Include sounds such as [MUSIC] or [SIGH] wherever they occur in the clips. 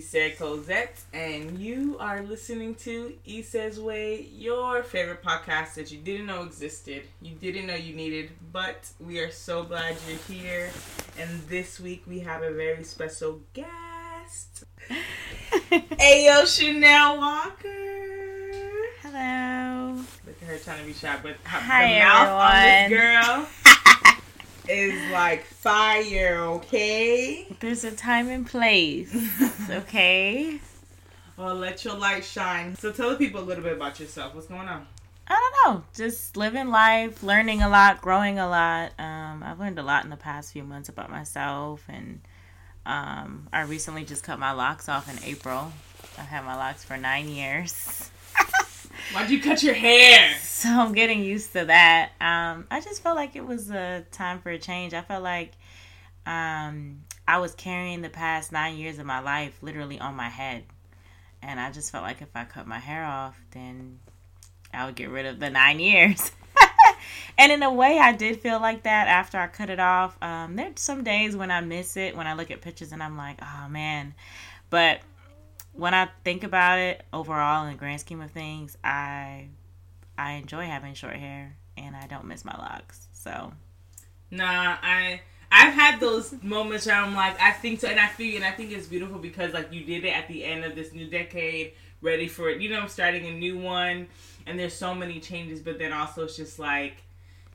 Issa Cosette, and you are listening to Issa's Way, your favorite podcast that you didn't know existed, you didn't know you needed, but we are so glad you're here. And this week we have a very special guest, [LAUGHS] Ayo Shanel Walker. Hello. Look at her trying to be shy, but Hi, the mouth everyone. on this girl [LAUGHS] is like fire. Okay. There's a time and place. [LAUGHS] okay. Well, let your light shine. So tell the people a little bit about yourself. What's going on? I don't know. Just living life, learning a lot, growing a lot. Um, I've learned a lot in the past few months about myself, and um, I recently just cut my locks off in April. I've had my locks for nine years. Why'd you cut your hair? So I'm getting used to that. Um, I just felt like it was a time for a change. I felt like um, I was carrying the past nine years of my life literally on my head. And I just felt like if I cut my hair off, then I would get rid of the nine years. [LAUGHS] and in a way, I did feel like that after I cut it off. Um, there's some days when I miss it, when I look at pictures and I'm like, oh man. But when I think about it overall in the grand scheme of things, I I enjoy having short hair and I don't miss my locks. So Nah, I I've had those [LAUGHS] moments where I'm like, I think so, and I feel, and I think it's beautiful because like you did it at the end of this new decade, ready for it. You know, I'm starting a new one, and there's so many changes, but then also it's just like.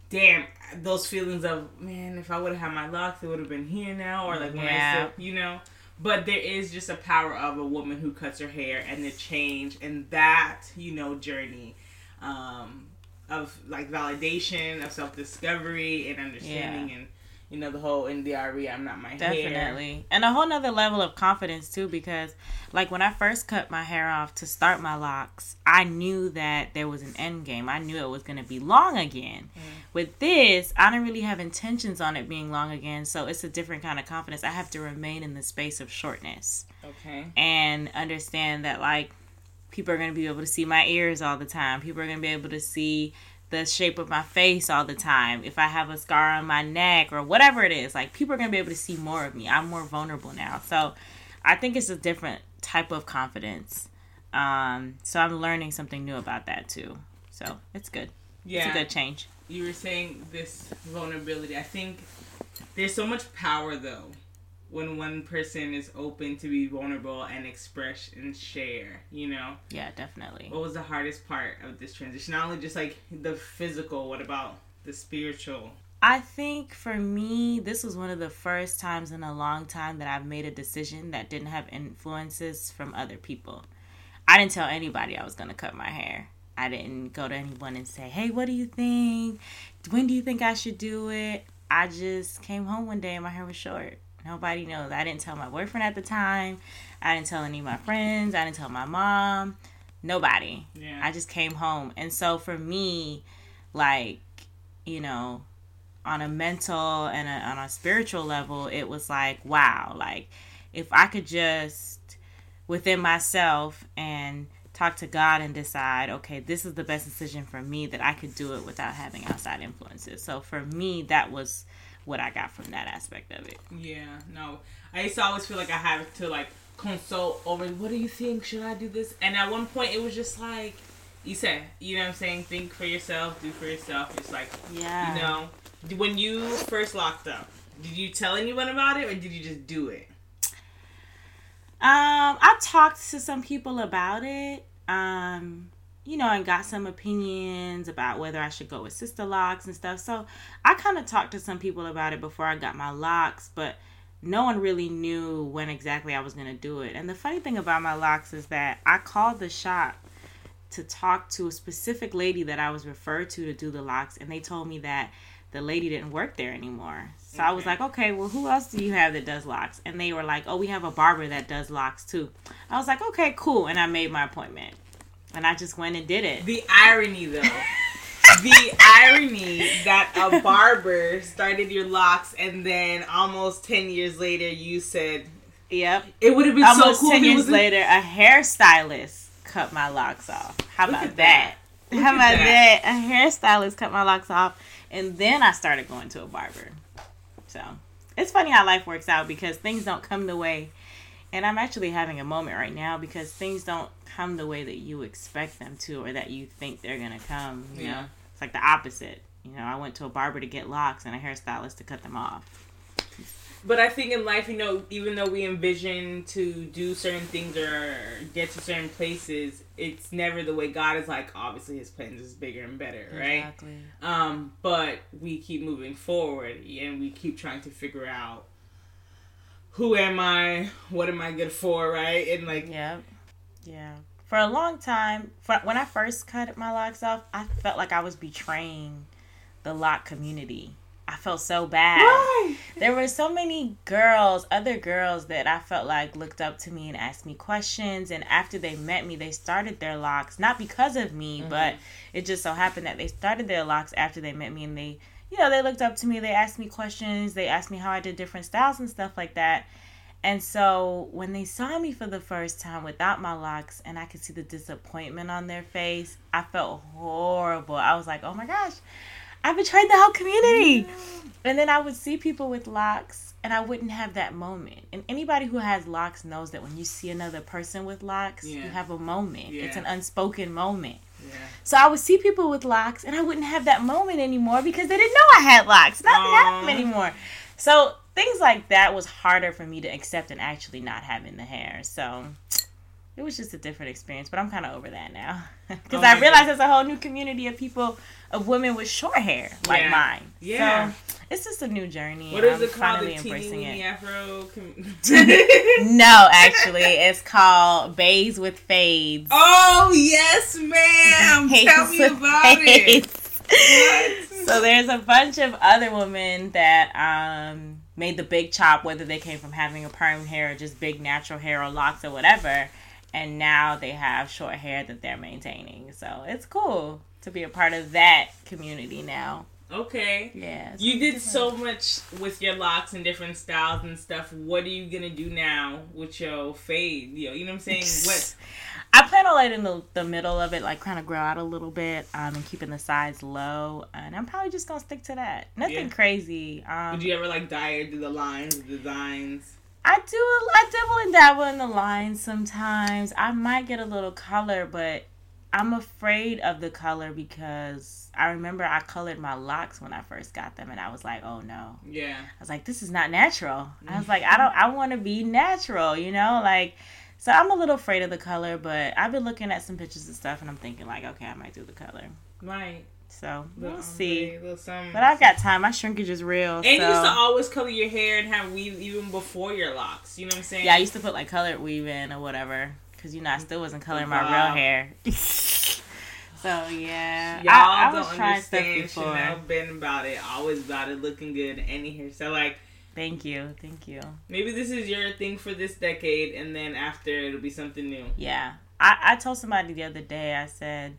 Damn, those feelings of man, if I would have had my locks, it would have been here now, or like when I Yeah. still, you know. But there is just a power of a woman who cuts her hair and the change and that, you know, journey um, of like validation, of self discovery and understanding and you know, the whole in the India Arie, I'm not my hair. definitely. And a whole nother level of confidence too because like when I first cut my hair off to start my locks, I knew that there was an end game. I knew it was gonna be long again. Mm. With this, I don't really have intentions on it being long again, so it's a different kind of confidence. I have to remain in the space of shortness. Okay. and understand that like people are going to be able to see my ears all the time people are going to be able to see the shape of my face all the time. If i have a scar on my neck or whatever it is like people are going to be able to see more of me. I'm more vulnerable now. So i think it's a different type of confidence. Um so i'm learning something new about that too. So it's good. Yeah. it's a good change. You were saying this vulnerability. I think there's so much power though when one person is open to be vulnerable and express and share, you know? yeah definitely What was the hardest part of this transition? Not only just like the physical, what about the spiritual? I think for me, this was one of the first times in a long time that I've made a decision that didn't have influences from other people. I didn't tell anybody I was going to cut my hair. I didn't go to anyone and say, hey, what do you think? When do you think I should do it? I just came home one day and my hair was short. Nobody knows. I didn't tell my boyfriend at the time. I didn't tell any of my friends. I didn't tell my mom. Nobody. Yeah. I just came home. And so for me, like, you know, on a mental and a, on a spiritual level, it was like, wow, like if I could just within myself and talk to God and decide, okay, this is the best decision for me that I could do it without having outside influences. So for me, that was what I got from that aspect of it. Yeah, no. I used to always feel like I had to like consult over what do you think? Should I do this? And at one point it was just like you said, you know what I'm saying? Think for yourself, do for yourself. It's like Yeah. you know. When you first locked up, did you tell anyone about it or did you just do it? Um, I talked to some people about it. Um, you know, and got some opinions about whether I should go with Sisterlocks and stuff. So I kind of talked to some people about it before I got my locks, but no one really knew when exactly I was going to do it. And the funny thing about my locks is that I called the shop to talk to a specific lady that I was referred to to do the locks, and they told me that the lady didn't work there anymore. So I was like, okay, well, who else do you have that does locks? And they were like, oh, we have a barber that does locks too. I was like, okay, cool. And I made my appointment. And I just went and did it. The irony though. [LAUGHS] the irony that a barber started your locks and then almost 10 years later you said Yep. it would have been Almost so cool 10 if it years later, a hairstylist cut my locks off. How Look about that? that. How about that. that? A hairstylist cut my locks off. And then I started going to a barber. So it's funny how life works out because things don't come the way And I'm actually having a moment right now because things don't come the way that you expect them to or that you think they're gonna come. You Yeah. know, it's like the opposite. You know, I went to a barber to get locks and a hairstylist to cut them off. But I think in life, you know, even though we envision to do certain things or get to certain places, it's never the way God is like. Obviously, His plans is bigger and better, right? Exactly. Um, but we keep moving forward and we keep trying to figure out who am I, what am I good for, right? And like, Yep. Yeah. For a long time, for, when I first cut my locks off, I felt like I was betraying the lock community. I felt so bad. why? There were so many girls, other girls that I felt like looked up to me and asked me questions. And after they met me, they started their locks, not because of me, mm-hmm. but it just so happened that they started their locks after they met me and they, you know, they looked up to me. They asked me questions. They asked me how I did different styles and stuff like that. And so when they saw me for the first time without my locks and I could see the disappointment on their face, I felt horrible. I was like, oh my gosh, I betrayed the whole community. And then I would see people with locks and I wouldn't have that moment. And anybody who has locks knows that when you see another person with locks, Yeah. you have a moment. It's an unspoken moment. Yeah. So I would see people with locks and I wouldn't have that moment anymore because they didn't know I had locks. Nothing Aw. happened anymore. So things like that was harder for me to accept than actually not having the hair. So it was just a different experience, but I'm kind of over that now [LAUGHS] because Oh I realized realize there's a whole new community of people, of women with short hair like Yeah. mine. Yeah. So it's just a new journey. What and is I'm it called? finally The embracing it. afro. [LAUGHS] [LAUGHS] No, actually, it's called Baes with Fades. oh yes, ma'am. Tell me about it. What? So there's a bunch of other women that um, made the big chop, whether they came from having a perm hair or just big natural hair or locks or whatever, and now they have short hair that they're maintaining. So it's cool to be a part of that community now. Okay. Yeah. You did different. so much with your locks and different styles and stuff. What are you gonna do now with your fade? You know, you know what I'm saying? [LAUGHS] What? I plan on letting the, the middle of it like kind of grow out a little bit um, and keeping the sides low. And I'm probably just gonna stick to that. Nothing Yeah. crazy. Um, Would you ever like dye or do the lines, the designs? I do. I dabble and dabble in the lines sometimes. I might get a little color, but I'm afraid of the color because I remember I colored my locks when I first got them, and I was like, "Oh no!" Yeah. I was like, "This is not natural." I was [LAUGHS] like, "I don't. I want to be natural," you know, like. So I'm a little afraid of the color, but I've been looking at some pictures and stuff, and I'm thinking like, okay, I might do the color. Right. So we'll see. ombre, little something. But I've got time. My shrinkage is real. And so. you used to always color your hair and have weave even before your locks. You know what I'm saying? Yeah, I used to put like colored weave in or whatever. Cause you know I still wasn't coloring my real hair. [LAUGHS] so yeah, Y'all I, I was don't understand. Shanel been about it, always about it looking good, any hair. So like Thank you, thank you. maybe this is your thing for this decade, and then after it'll be something new. Yeah, I I told somebody the other day. I said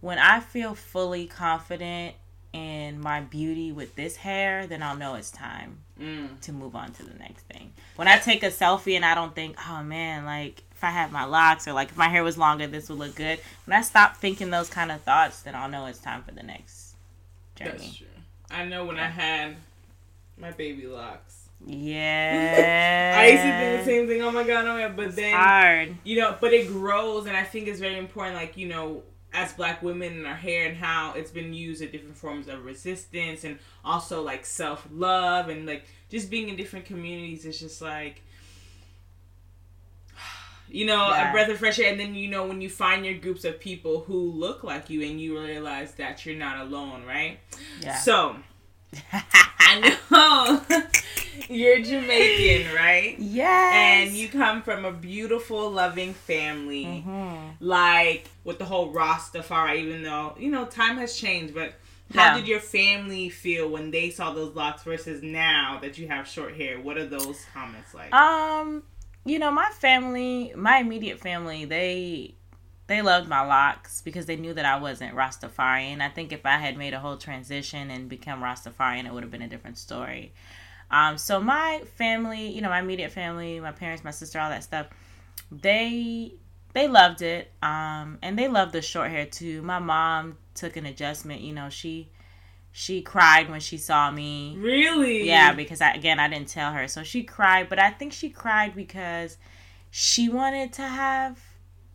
when I feel fully confident in my beauty with this hair, then I'll know it's time Mm. to move on to the next thing. When I take a selfie and I don't think, oh man, like if I had my locks or like if my hair was longer, this would look good. When I stop thinking those kind of thoughts, then I'll know it's time for the next journey. That's true. I know when I had my baby locks. Yeah. [LAUGHS] I used to think the same thing. Oh my god, oh my god. But It's then hard. you know, but it grows, and I think it's very important. Like you know, as Black women in our hair and how it's been used at different forms of resistance, and also like self love, and like just being in different communities. It's just like. [SIGHS] You know, Yeah. a breath of fresh air, and then you know when you find your groups of people who look like you, and you realize that you're not alone, right? Yeah. So [LAUGHS] I know [LAUGHS] you're Jamaican, right? yes. And you come from a beautiful, loving family, Mhm. like with the whole Rastafari. Even though you know time has changed, but how Yeah. did your family feel when they saw those locks versus now that you have short hair? What are those comments like? Um, you know, my family, my immediate family, they they loved my locks because they knew that I wasn't Rastafarian. I think if I had made a whole transition and become Rastafarian, it would have been a different story. Um, so my family, you know, my immediate family, my parents, my sister, all that stuff, they they loved it. Um, and they loved the short hair too. My mom took an adjustment. You know, she she cried when she saw me. really? Yeah, because I, again, I didn't tell her. So she cried, but I think she cried because she wanted to have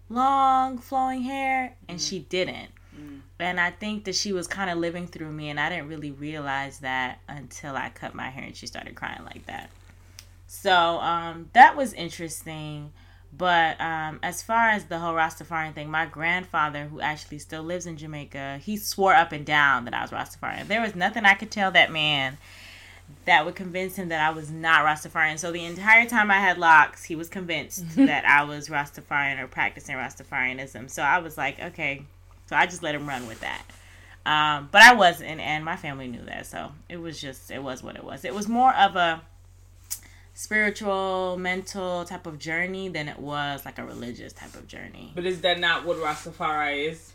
long flowing hair and she didn't. Mm. And I think that she was kind of living through me, and I didn't really realize that until I cut my hair and she started crying like that. So um, that was interesting. But um, as far as the whole Rastafarian thing, my grandfather, who actually still lives in Jamaica, he swore up and down that I was Rastafarian. There was nothing I could tell that man that would convince him that I was not Rastafarian. So the entire time I had locks, he was convinced that I was Rastafarian or practicing Rastafarianism. So I was like, okay. So I just let him run with that. Um, but I wasn't, and my family knew that. So it was just, it was what it was. It was more of a spiritual, mental type of journey than it was like a religious type of journey. But is that not what Rastafari is?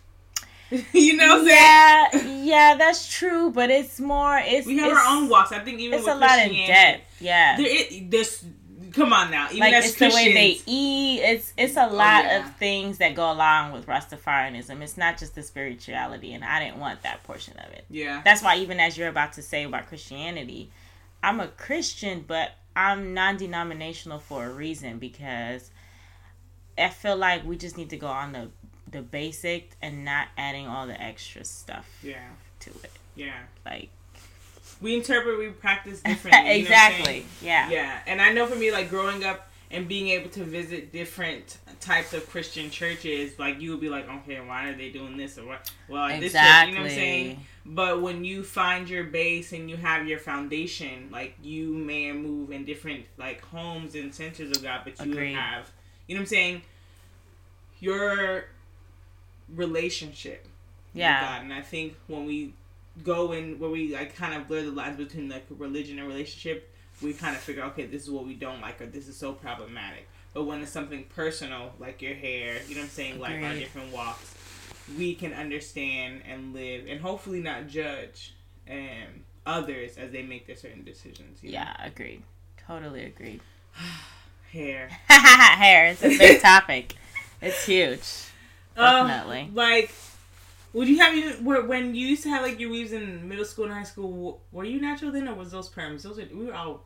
[LAUGHS] you know what I'm yeah, yeah, that's true. But it's more. It's We have it's, our own walks. I think even It's with a lot in Christianity, depth. Yeah. There, it, there's, come on now. Even like it's the way they eat. It's it's a oh, lot yeah. of things that go along with Rastafarianism. It's not just the spirituality, and I didn't want that portion of it. Yeah. That's why even as you're about to say about Christianity, I'm a Christian, but I'm non-denominational for a reason because I feel like we just need to go on the the basic and not adding all the extra stuff Yeah. to it. Yeah. Like We interpret, we practice [LAUGHS] differently. you know exactly. Yeah. Yeah, and I know for me, like growing up and being able to visit different types of Christian churches, like you would be like, okay, why are they doing this or what? Well, at this church, you know what I'm saying? But when you find your base and you have your foundation, like you may move in different like homes and centers of God, but you Agreed. have, you know what I'm saying? Your relationship Yeah. with God. And I think when we go in where we like kind of blur the lines between like religion and relationship, we kind of figure, okay, this is what we don't like or this is so problematic. But when it's something personal, like your hair, you know what I'm saying, like our Agreed. different walks, we can understand and live and hopefully not judge um, others as they make their certain decisions. You know? Yeah, agreed. Totally agreed. [SIGHS] Hair. [LAUGHS] Hair is a big topic. It's huge. Uh, Definitely. like, would you have you were- when you used to have like your weaves in middle school and high school? Were you natural then, or was those perms? Those are, we were all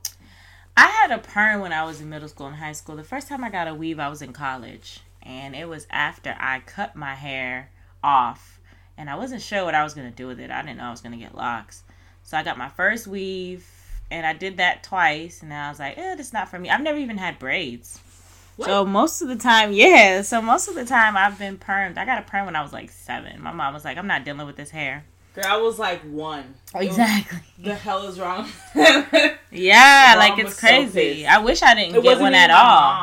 I had a perm when I was in middle school and high school. The first time I got a weave, I was in college. And it was after I cut my hair off. And I wasn't sure what I was going to do with it. I didn't know I was going to get locks. So I got my first weave. And I did that twice. And I was like, eh, that's not for me. I've never even had braids. So most of the time, yeah. So most of the time, I've been permed. I got a perm when I was like seven. My mom was like, I'm not dealing with this hair. Girl, I was like one. Exactly. The hell is wrong? Yeah, Mom like it's crazy. pissed. I wish I didn't It get one at all.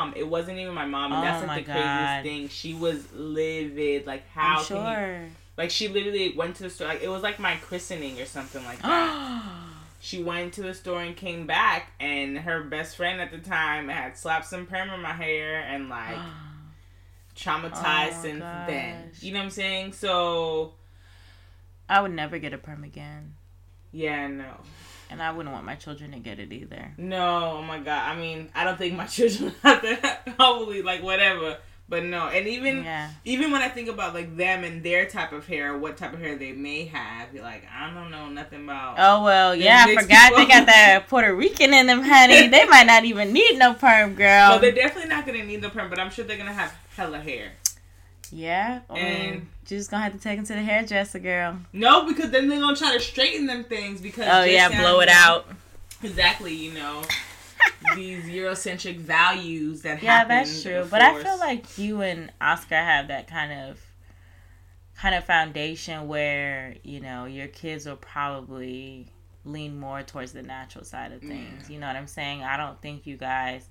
mom. It wasn't even my mom, and oh that's Oh like the my craziest thing. She was livid. Like how I'm can you? sure. Like she literally went to the store. Like it was like my christening or something like that. [GASPS] [GASPS] [GASPS] she went to the store and came back, and her best friend at the time had slapped some perm in my hair and like [GASPS] traumatized Oh, since then. You know what I'm saying? So I would never get a perm again. yeah, no. And I wouldn't want my children to get it either. No, oh my god. I mean, I don't think my [LAUGHS] children have that. Hopefully, like whatever. But no, and even Yeah. even when I think about like them and their type of hair, what type of hair they may have, you're like, I don't know nothing about. Oh well, yeah, I forgot people. they got that Puerto Rican in them, honey. They [LAUGHS] might not even need no perm, girl. No, they're definitely not gonna need the perm, but I'm sure they're gonna have hella hair. yeah, And- and just gonna have to take them to the hairdresser, girl. No, because then they're gonna try to straighten them things because. Oh yeah, blow it out. Exactly, you know. These Eurocentric values that Yeah, that's true. But I feel like you and Oscar have that kind of kind of foundation where, you know, your kids will probably lean more towards the natural side of mm. things. You know what I'm saying? I don't think you guys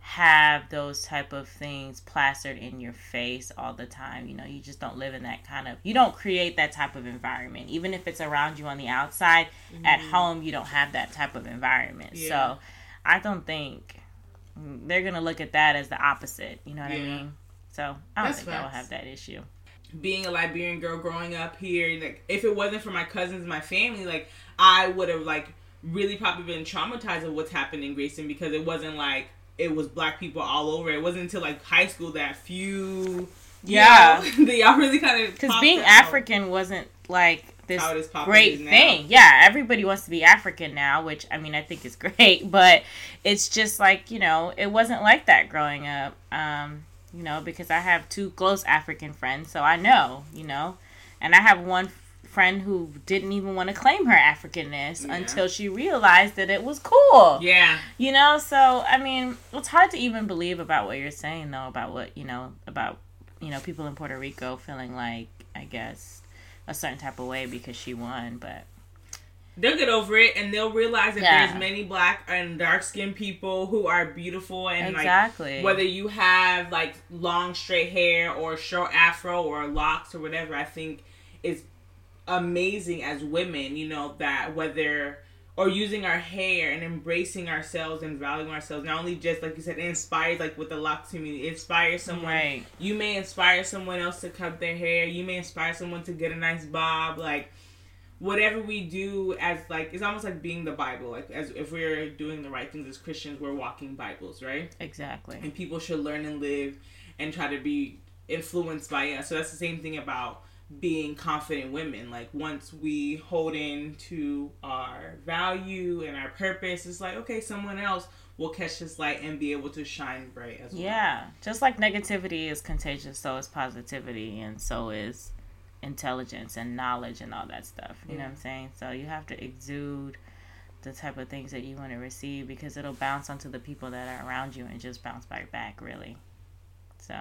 have those type of things plastered in your face all the time. You know, you just don't live in that kind of you don't create that type of environment. Even if it's around you on the outside, at mm-hmm. home you don't have that type of environment. Yeah. So I don't think they're gonna look at that as the opposite. You know what I mean? So I don't That's think I will have that issue. being a Liberian girl growing up here, like if it wasn't for my cousins, my family, like I would have like really probably been traumatized of what's happened in Grayson because it wasn't like it was black people all over. It wasn't until like high school that few Yeah. you know, [LAUGHS] y'all really kind of Because being African wasn't like this How it is great thing. Yeah, everybody wants to be African now, which I mean I think is [LAUGHS] great, but it's just like, you know, it wasn't like that growing up. Um, you know, because I have two close African friends, so I know, you know. And I have one friend who didn't even want to claim her Africanness Yeah. until she realized that it was cool. Yeah. You know, so I mean, it's hard to even believe about what you're saying though about what, you know, about you know, people in Puerto Rico feeling like I guess a certain type of way because she won, but They'll get over it and they'll realize that Yeah. there's many black and dark skinned people who are beautiful and like exactly. whether you have like long straight hair or short afro or locks or whatever i think is amazing as women you know that whether or using our hair and embracing ourselves and valuing ourselves not only just like you said it inspires like with the locks community it inspires someone right. you may inspire someone else to cut their hair you may inspire someone to get a nice bob like whatever we do as like it's almost like being the bible like as if we're doing the right things as christians we're walking bibles right Exactly. and people should learn and live and try to be influenced by us. So that's the same thing about being confident women. Like once we hold in to our value and our purpose, it's like okay, someone else will catch this light and be able to shine bright as well. Yeah. Just like negativity is contagious, so is positivity and so is intelligence and knowledge and all that stuff. You know what I'm saying? So you have to exude the type of things that you want to receive because it'll bounce onto the people that are around you and just bounce right back really. So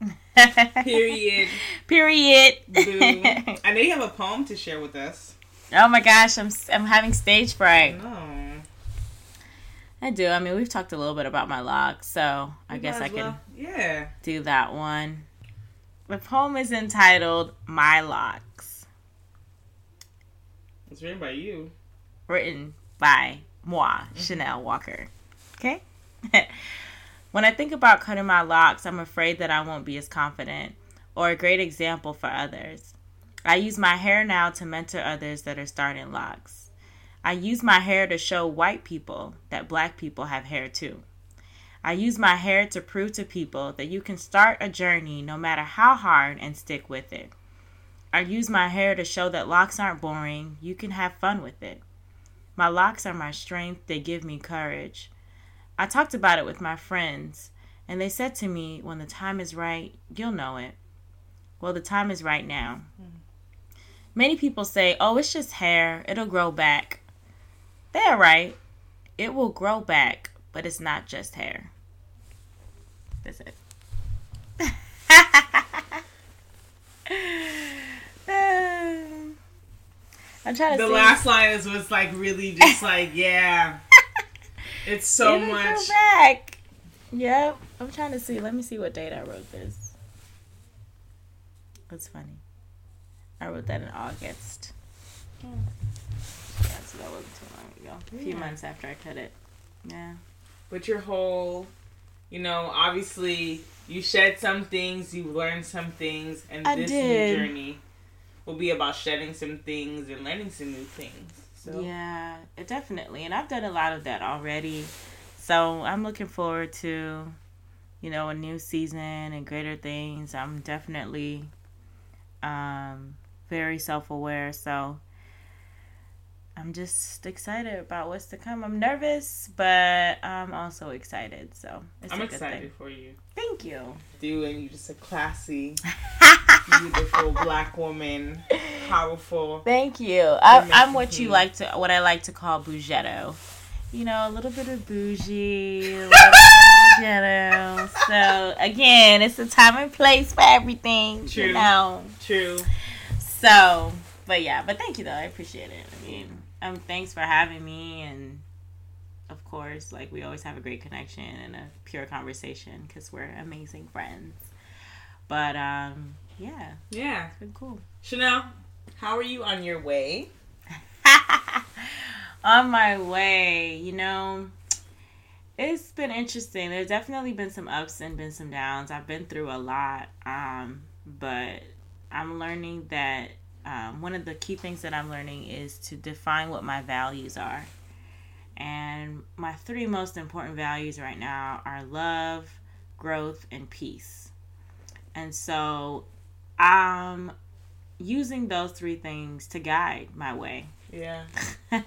[LAUGHS] Period. Period. Boo. I know you have a poem to share with us. oh my gosh, I'm I'm having stage fright. No. I do. I mean, we've talked a little bit about my locks, so I guess I as can Yeah. do that one. The poem is entitled My Locks, It's written by you. written by moi, mm-hmm. Shanel Walker. Okay? [LAUGHS] when I think about cutting my locks, I'm afraid that I won't be as confident or a great example for others. I use my hair now to mentor others that are starting locks. I use my hair to show white people that black people have hair too. I use my hair to prove to people that you can start a journey no matter how hard and stick with it. I use my hair to show that locks aren't boring, you can have fun with it. My locks are my strength, they give me courage. I talked about it with my friends, and they said to me, When the time is right, you'll know it. Well, the time is right now. Hmm. Many people say, Oh, it's just hair, it'll grow back. They're right. It will grow back, but it's not just hair. That's it. [LAUGHS] [LAUGHS] [SIGHS] I'm trying to The see. last line is was like really just [LAUGHS] like yeah. It's so grow much. back. Yep. I'm trying to see. Let me see what date I wrote this. That's funny. I wrote that in August. Yeah, so that wasn't too long ago. A few Yeah. months after I cut it. Yeah. But your whole, you know, obviously you shed some things, you learned some things, and I this did. new journey will be about shedding some things and learning some new things. So Yeah, definitely. And I've done a lot of that already. So I'm looking forward to, you know, a new season and greater things. I'm definitely um, very self aware. So I'm just excited about what's to come. I'm nervous, but I'm also excited. So it's I'm a good excited thing. for you. Thank you. Doing you just a classy, [LAUGHS] beautiful black woman, powerful. Thank you. I, I'm what you like to, what I like to call bougetto. You know, a little bit of bougie, a little bit of ghetto. [LAUGHS] So again, it's a time and place for everything. True. You know. True. So, but yeah, but thank you though. I appreciate it. I mean, um, thanks for having me, and of course, like we always have a great connection and a pure conversation because we're amazing friends. But um, yeah, Yeah. it's been cool. Shanel, how are you on your way? [LAUGHS] on my way, you know, it's been interesting. There's definitely been some ups and been some downs. I've been through a lot, um, but I'm learning that um, one of the key things that I'm learning is to define what my values are. And my three most important values right now are love, growth, and peace. And so I'm using those three things to guide my way. Yeah.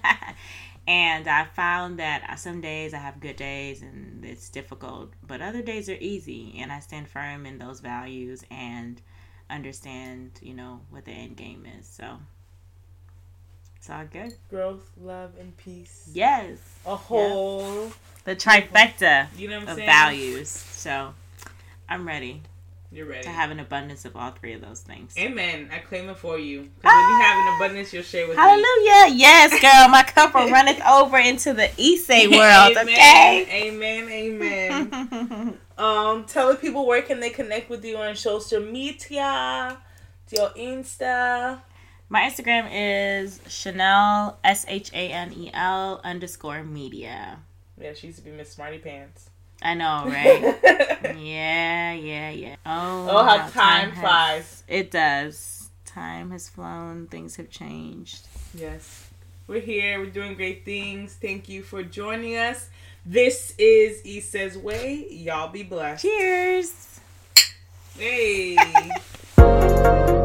[LAUGHS] and I found that uh, some days I have good days and it's difficult, but other days are easy. And I stand firm in those values and understand, you know, what the end game is. So it's all good. Growth, love, and peace. Yes. A whole. Yep. The trifecta you know what I'm of saying? values. So I'm ready. You're ready. To have an abundance of all three of those things. Amen. I claim it for you. Because ah, when you have an abundance, you'll share with hallelujah. me. Hallelujah. Yes, girl. My cup will runneth [LAUGHS] over into the Issei world. amen. Okay. Amen. Amen. um, tell the people where can they connect with you on social media, your Insta. My Instagram is Shanel S H A N E L underscore media. Yeah, she used to be Miss Smarty Pants. I know, right? [LAUGHS] yeah, yeah, yeah. Oh, oh how time, time flies. It does. Time has flown. Things have changed. Yes. We're here. We're doing great things. Thank you for joining us. This is Issa's Way. Y'all be blessed. Cheers. Hey. [LAUGHS]